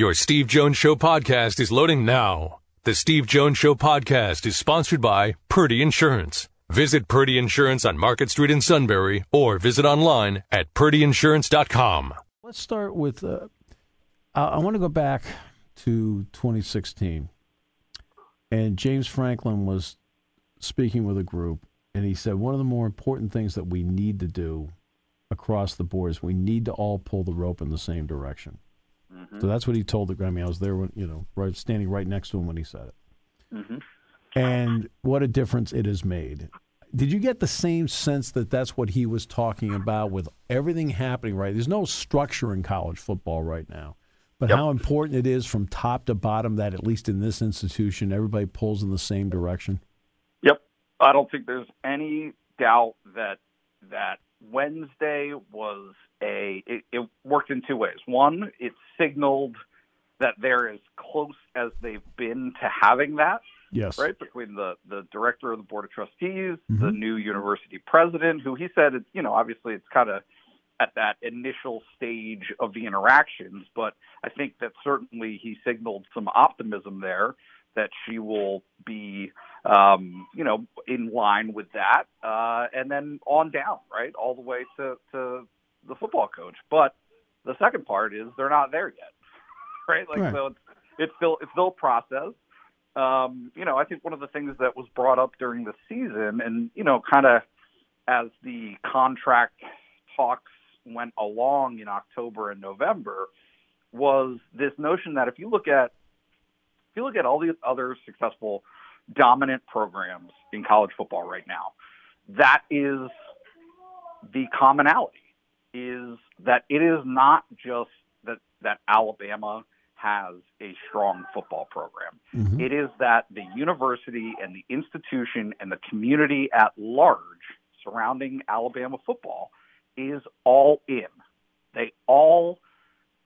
Your Steve Jones Show podcast is loading now. The Steve Jones Show podcast is sponsored by Purdy Insurance. Visit Purdy Insurance on Market Street in Sunbury or visit online at purdyinsurance.com. Let's start with. Uh, I, I want to go back to 2016, and James Franklin was speaking with a group, and he said one of the more important things that we need to do across the board is we need to all pull the rope in the same direction. Mm-hmm. So that's what he told the Grammy. I was there when you know, right standing right next to him when he said it. Mm-hmm. And what a difference it has made. Did you get the same sense that that's what he was talking about with everything happening right? There's no structure in college football right now. But how important it is from top to bottom that at least in this institution everybody pulls in the same direction. Yep. I don't think there's any doubt that that Wednesday was a it, it worked in two ways. One, it signaled that they're as close as they've been to having that, Yes. right? Between the the director of the board of trustees, the mm-hmm. new university president, who he said, it's, you know, obviously it's kind of at that initial stage of the interactions, but I think that certainly he signaled some optimism there that she will be, um, you know, in line with that, uh, and then on down, right, all the way to, to the football coach. But the second part is they're not there yet, right? Like Right. so, it's, it's still it's still a process. Um, you know, I think one of the things that was brought up during the season, and you know, kind of as the contract talks went along in October and November, was this notion that if you look at if you look at all the other successful dominant programs in college football right now, that is the commonality is that it is not just that that Alabama has a strong football program. Mm-hmm. It is that the university and the institution and the community at large surrounding Alabama football is all in. They all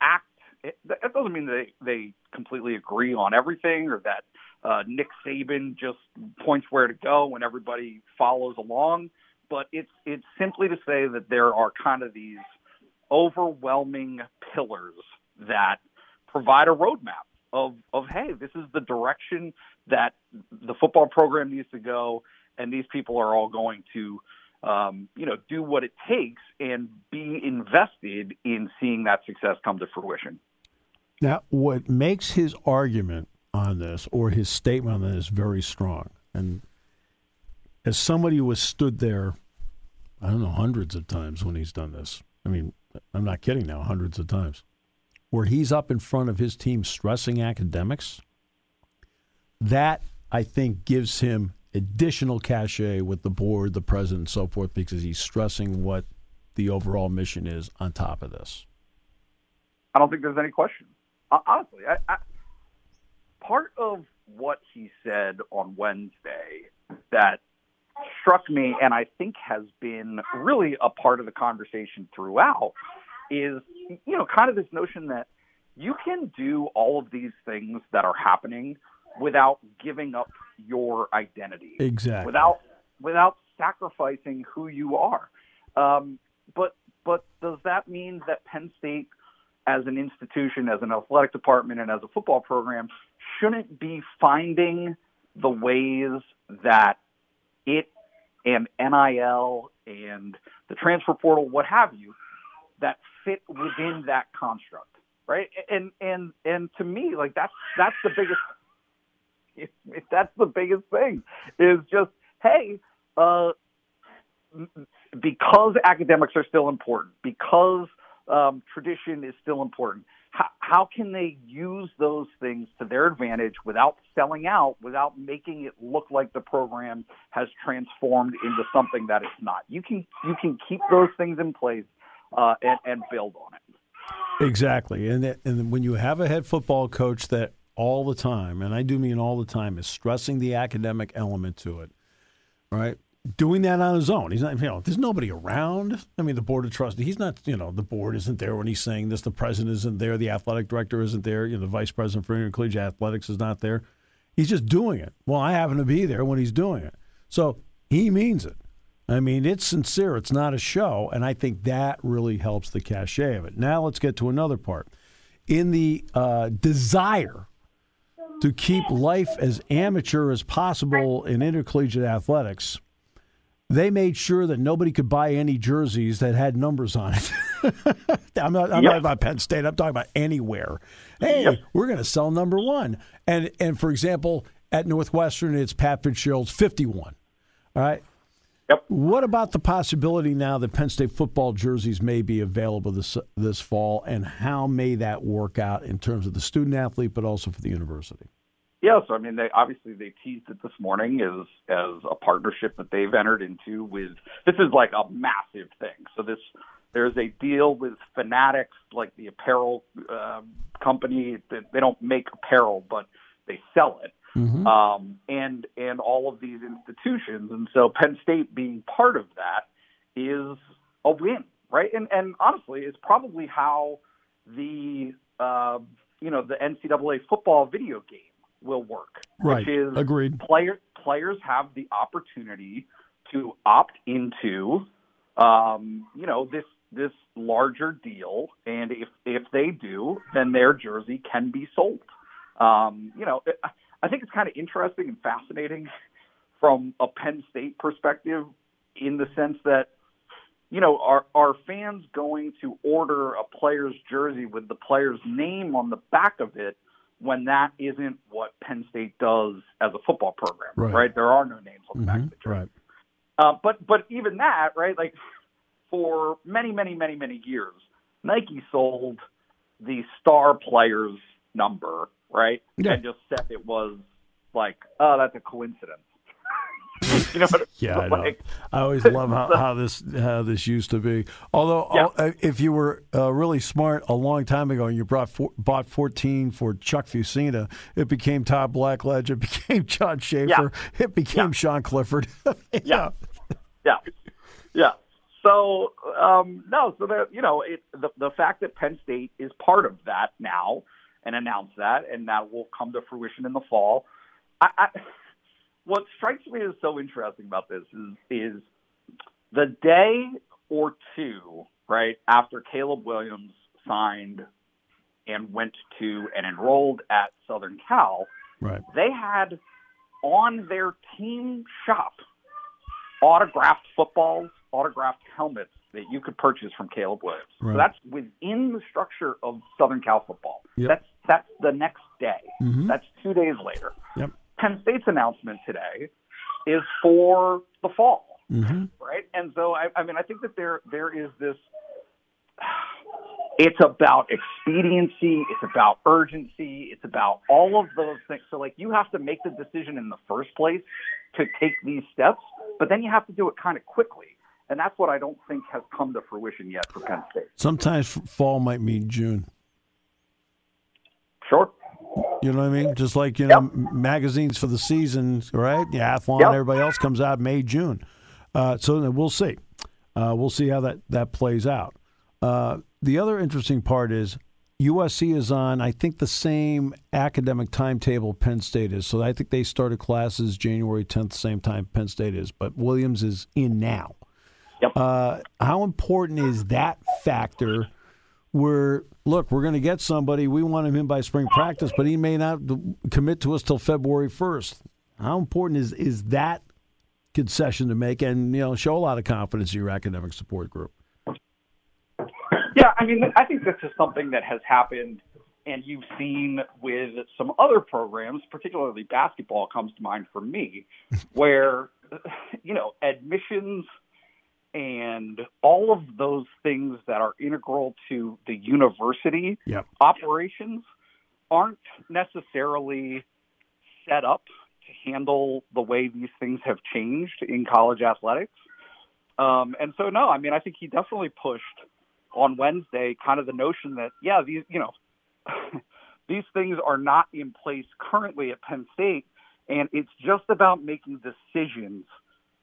act. It, that doesn't mean they they completely agree on everything or that uh, Nick Saban just points where to go and everybody follows along. But it's it's simply to say that there are kind of these overwhelming pillars that provide a roadmap of of hey, this is the direction that the football program needs to go, and these people are all going to um, you know do what it takes and be invested in seeing that success come to fruition. Now, what makes his argument on this or his statement on this very strong, and as somebody who has stood there, I don't know, hundreds of times when he's done this. I mean, I'm not kidding now, hundreds of times, where he's up in front of his team stressing academics. That I think gives him additional cachet with the board, the president, and so forth, because he's stressing what the overall mission is on top of this. I don't think there's any question. Uh, honestly, I, I, part of what he said on Wednesday that struck me and I think has been really a part of the conversation throughout is, you know, kind of this notion that you can do all of these things that are happening without giving up your identity Exactly. without without sacrificing who you are. Um, but but does that mean that Penn State, as an institution, as an athletic department, and as a football program, shouldn't be finding the ways that it and NIL and the transfer portal, what have you, that fit within that construct, right? And and and to me, like that's that's the biggest if, if that's the biggest thing is just hey uh because academics are still important because um, tradition is still important. How, how can they use those things to their advantage without selling out without making it look like the program has transformed into something that it's not? You can you can keep those things in place uh, and, and build on it. Exactly, and and when you have a head football coach that all the time, and I do mean all the time, is stressing the academic element to it, right? Doing that on his own. He's not, you know, there's nobody around. I mean, the board of trustees. He's not, you know, the board isn't there when he's saying this. The president isn't there. The athletic director isn't there. You know, the vice president for intercollegiate athletics is not there. He's just doing it. Well, I happen to be there when he's doing it, so he means it. I mean, it's sincere. It's not a show, and I think that really helps the cachet of it. Now let's get to another part. in the uh, desire to keep life as amateur as possible in intercollegiate athletics, they made sure that nobody could buy any jerseys that had numbers on it. I'm not, I'm Yep. not about Penn State. I'm talking about anywhere. Hey, Yep. we're going to sell number one. And and for example, at Northwestern, it's Pat Fitzgerald's 51. All right. Yep. What about the possibility now that Penn State football jerseys may be available this this fall, and how may that work out in terms of the student athlete, but also for the university? Yes, I mean they obviously they teased it this morning as as a partnership that they've entered into with this is like a massive thing. So this there's a deal with Fanatics, like the apparel um company. That they don't make apparel, but they sell it. Um, and and all of these institutions, and so Penn State being part of that is a win, right? And and honestly, it's probably how the uh, you know the NCAA football video game will work, Right. which is Agreed. player players have the opportunity to opt into um, you know this this larger deal, and if if they do, then their jersey can be sold. Um, you know, I think it's kind of interesting and fascinating from a Penn State perspective, in the sense that you know, are are fans going to order a player's jersey with the player's name on the back of it when that isn't what Penn State does as a football program, Right. There are no names on the back of the jersey. Right. Uh, but but even that, right? Like for many many many many years, Nike sold the star player's number, right? Yeah. And just said it was like, oh, that's a coincidence. You know what? Yeah, I know. like, I always love how, how this how this used to be. Although, Yeah. uh, if you were uh, really smart a long time ago and you brought four, bought 14 for Chuck Fusina, it became Todd Blackledge, it became John Shaffer, it became Yeah. Sean Clifford. Yeah. yeah, yeah. So um, no, so that you know, it, the the fact that Penn State is part of that now and announced that, and that will come to fruition in the fall. I, I, what strikes me as so interesting about this is is the day or two right after Caleb Williams signed and went to and enrolled at Southern Cal Right. they had on their team shop autographed footballs, autographed helmets that you could purchase from Caleb Williams. Right. So that's within the structure of Southern Cal football. Yep. That's that's the next day. Mhm. That's two days later. Yep. Penn State's announcement today is for the fall hmm right? And so, I, I mean, I think that there there is this. It's about expediency. It's about urgency. It's about all of those things. So, like, you have to make the decision in the first place to take these steps, but then you have to do it kind of quickly. And that's what I don't think has come to fruition yet for Penn State. Sometimes fall might mean June. Sure. You know what I mean? Just like you know, Yep. magazines for the season, right? Yeah, Athlon, Yep. everybody else comes out May, June. Uh, so we'll see. Uh, we'll see how that that plays out. Uh, the other interesting part is USC is on, I think, the same academic timetable Penn State is. So I think they started classes January 10th, same time Penn State is. But Williams is in now. Yep. Uh, how important is that factor? Where look, we're going to get somebody. We want him in by spring practice, but he may not commit to us till February first. How important is is that concession to make, and you know, show a lot of confidence in your academic support group? Yeah, I mean, I think this is something that has happened, and you've seen with some other programs, particularly basketball comes to mind for me, where, you know, admissions and all of those things that are integral to the university Yep. operations aren't necessarily set up to handle the way these things have changed in college athletics. Um, and so, no, I mean, I think he definitely pushed on Wednesday kind of the notion that, yeah, these, you know, these things are not in place currently at Penn State, and it's just about making decisions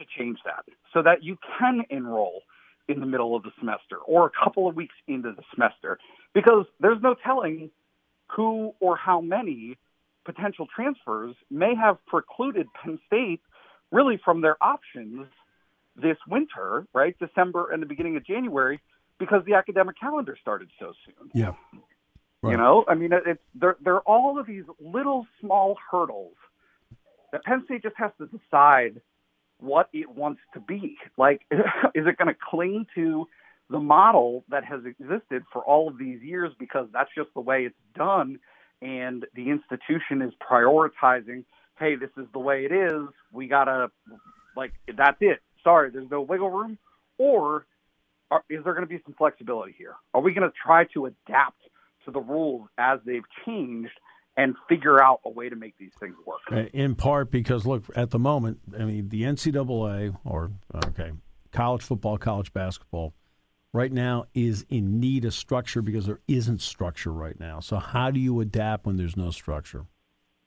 to change that so that you can enroll in the middle of the semester or a couple of weeks into the semester because there's no telling who or how many potential transfers may have precluded Penn State really from their options this winter, right? December and the beginning of January because the academic calendar started so soon. Yeah. Right. You know, I mean, it's there. There are all of these little small hurdles that Penn State just has to decide what it wants to be. Like, is it going to cling to the model that has existed for all of these years because that's just the way it's done, and the institution is prioritizing, hey, this is the way it is. We gotta, like, that's it. Sorry, there's no wiggle room. Or are, is there going to be some flexibility here? Are we going to try to adapt to the rules as they've changed and figure out a way to make these things work. Uh, in part because, look, at the moment, I mean, the NCAA or, okay, college football, college basketball, right now is in need of structure because there isn't structure right now. So, how do you adapt when there's no structure?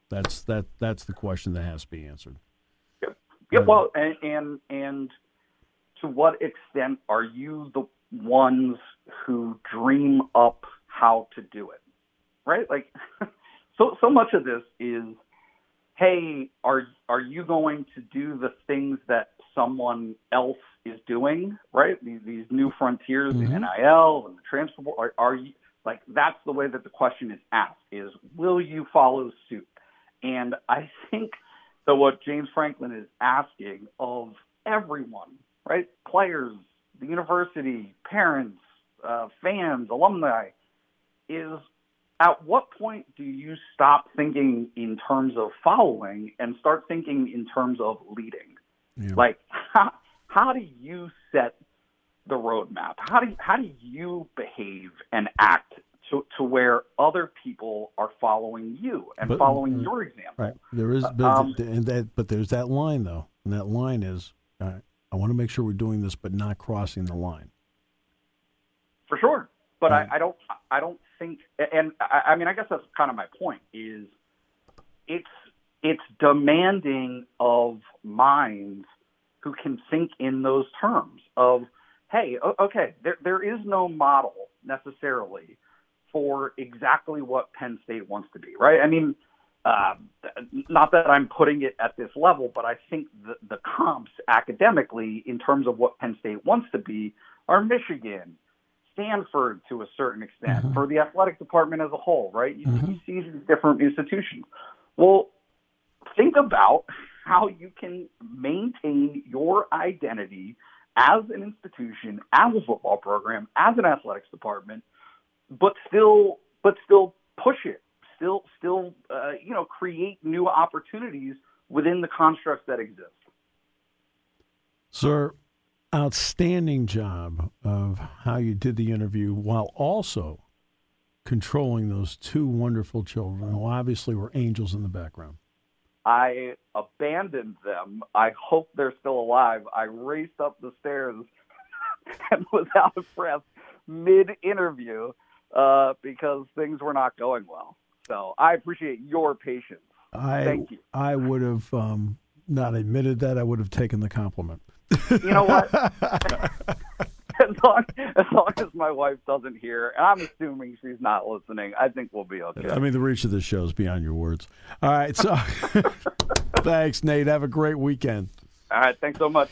That's that. That's the question that has to be answered. Yeah. yeah well, and, and and to what extent are you the ones who dream up how to do it? Right? Like so so much of this is hey, are are you going to do the things that someone else is doing, right? These these new frontiers, mm-hmm. the NIL and the transfer are, are you like that's the way that the question is asked is will you follow suit? And I think that what James Franklin is asking of everyone, right? Players, the university, parents, uh, fans, alumni, is at what point do you stop thinking in terms of following and start thinking in terms of leading? Yeah. Like, how, how do you set the roadmap? How do you, how do you behave and act to, to where other people are following you and but, following mm, your example? Right. There is, but, um, and that, but there's that line though, and that line is, uh, I want to make sure we're doing this, but not crossing the line. For sure, but right. I, I don't. I don't think, and I, I mean, I guess that's kind of my point. Is it's it's demanding of minds who can think in those terms of, hey, okay, there there is no model necessarily for exactly what Penn State wants to be, right? I mean, uh, not that I'm putting it at this level, but I think the, the comps academically in terms of what Penn State wants to be are Michigan, Stanford to a certain extent, mm-hmm. for the athletic department as a whole, right? You, mm-hmm. you see these different institutions. Well, think about how you can maintain your identity as an institution, as a football program, as an athletics department, but still, but still push it, still, still, uh, you know, create new opportunities within the constructs that exist. Sir, outstanding job of how you did the interview while also controlling those two wonderful children who obviously were angels in the background. I abandoned them. I hope they're still alive. I raced up the stairs and was out of breath mid interview uh, because things were not going well. So I appreciate your patience. I, Thank you. I would have um, not admitted that. I would have taken the compliment. You know what? as long as long as my wife doesn't hear, and I'm assuming she's not listening, I think we'll be okay. I mean, the reach of the show is beyond your words. All right, so thanks, Nate. Have a great weekend. All right, thanks so much.